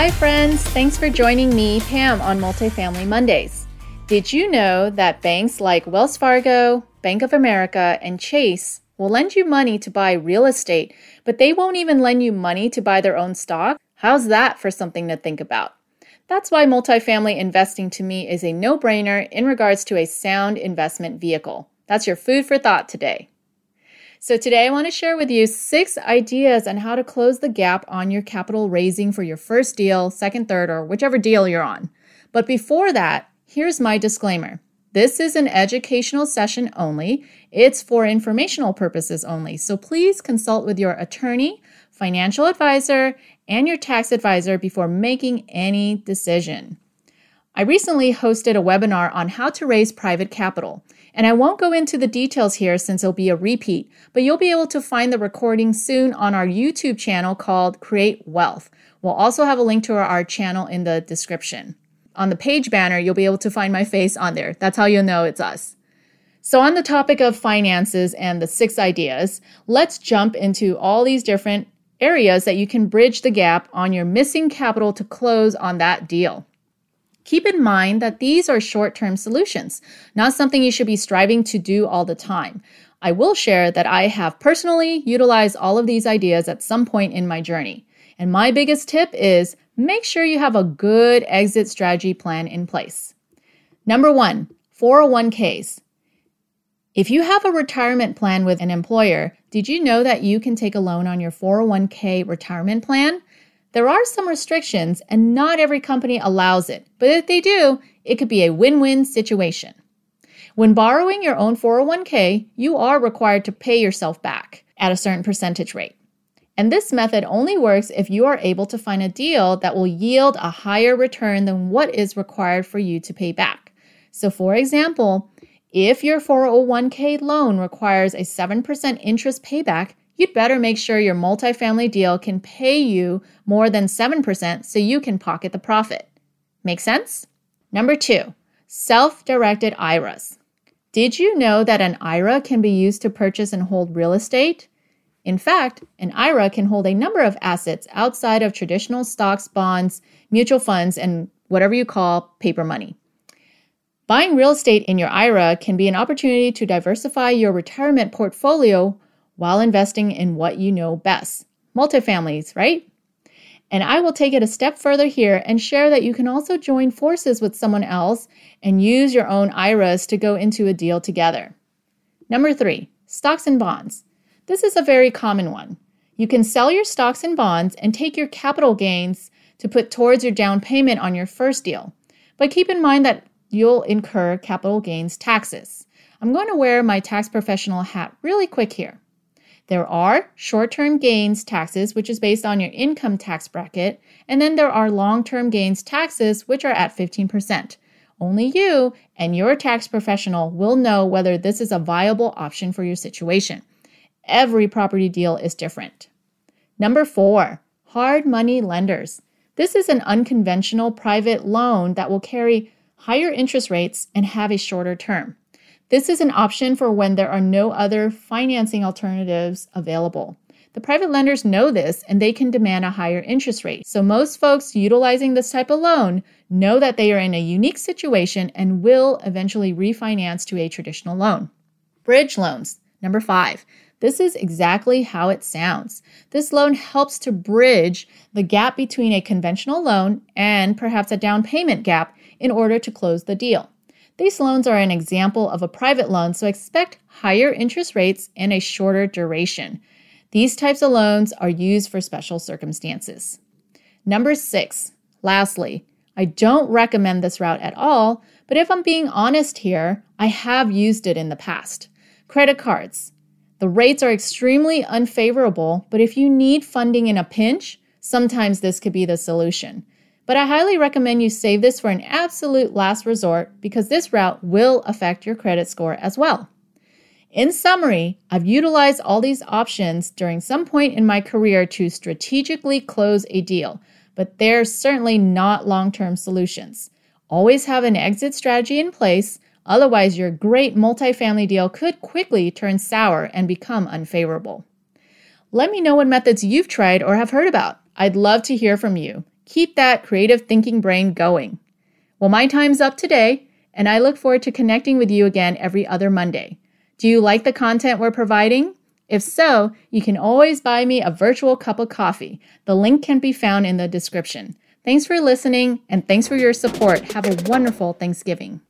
Hi, friends. Thanks for joining me, Pam, on Multifamily Mondays. Did you know that banks like Wells Fargo, Bank of America, and Chase will lend you money to buy real estate, but they won't even lend you money to buy their own stock? How's that for something to think about? That's why multifamily investing to me is a no brainer in regards to a sound investment vehicle. That's your food for thought today. So, today I want to share with you six ideas on how to close the gap on your capital raising for your first deal, second, third, or whichever deal you're on. But before that, here's my disclaimer. This is an educational session only. It's for informational purposes only. So please consult with your attorney, financial advisor, and your tax advisor before making any decision. I recently hosted a webinar on how to raise private capital. And I won't go into the details here since it'll be a repeat, but you'll be able to find the recording soon on our YouTube channel called Create Wealth. We'll also have a link to our, channel in the description. On the page banner, you'll be able to find my face on there. That's how you'll know it's us. So, on the topic of finances and the six ideas, let's jump into all these different areas that you can bridge the gap on your missing capital to close on that deal. Keep in mind that these are short term solutions, not something you should be striving to do all the time. I will share that I have personally utilized all of these ideas at some point in my journey. And my biggest tip is make sure you have a good exit strategy plan in place. Number one, 401ks. If you have a retirement plan with an employer, did you know that you can take a loan on your 401k retirement plan? There are some restrictions, and not every company allows it, but if they do, it could be a win win situation. When borrowing your own 401k, you are required to pay yourself back at a certain percentage rate. And this method only works if you are able to find a deal that will yield a higher return than what is required for you to pay back. So, for example, if your 401k loan requires a 7% interest payback, you'd better make sure your multifamily deal can pay you more than 7% so you can pocket the profit. Make sense? Number two, self directed IRAs. Did you know that an IRA can be used to purchase and hold real estate? In fact, an IRA can hold a number of assets outside of traditional stocks, bonds, mutual funds, and whatever you call paper money. Buying real estate in your IRA can be an opportunity to diversify your retirement portfolio while investing in what you know best multifamilies, right? And I will take it a step further here and share that you can also join forces with someone else and use your own IRAs to go into a deal together. Number three, stocks and bonds. This is a very common one. You can sell your stocks and bonds and take your capital gains to put towards your down payment on your first deal. But keep in mind that you'll incur capital gains taxes. I'm going to wear my tax professional hat really quick here. There are short term gains taxes, which is based on your income tax bracket, and then there are long term gains taxes, which are at 15%. Only you and your tax professional will know whether this is a viable option for your situation. Every property deal is different. Number four, hard money lenders. This is an unconventional private loan that will carry higher interest rates and have a shorter term. This is an option for when there are no other financing alternatives available. The private lenders know this and they can demand a higher interest rate. So, most folks utilizing this type of loan know that they are in a unique situation and will eventually refinance to a traditional loan. Bridge loans. Number five. This is exactly how it sounds. This loan helps to bridge the gap between a conventional loan and perhaps a down payment gap in order to close the deal. These loans are an example of a private loan, so expect higher interest rates and a shorter duration. These types of loans are used for special circumstances. Number six, lastly, I don't recommend this route at all, but if I'm being honest here, I have used it in the past. Credit cards. The rates are extremely unfavorable, but if you need funding in a pinch, sometimes this could be the solution but I highly recommend you save this for an absolute last resort because this route will affect your credit score as well. In summary, I've utilized all these options during some point in my career to strategically close a deal, but they're certainly not long term solutions. Always have an exit strategy in place, otherwise, your great multifamily deal could quickly turn sour and become unfavorable. Let me know what methods you've tried or have heard about. I'd love to hear from you. Keep that creative thinking brain going. Well, my time's up today, and I look forward to connecting with you again every other Monday. Do you like the content we're providing? If so, you can always buy me a virtual cup of coffee. The link can be found in the description. Thanks for listening and thanks for your support. Have a wonderful Thanksgiving.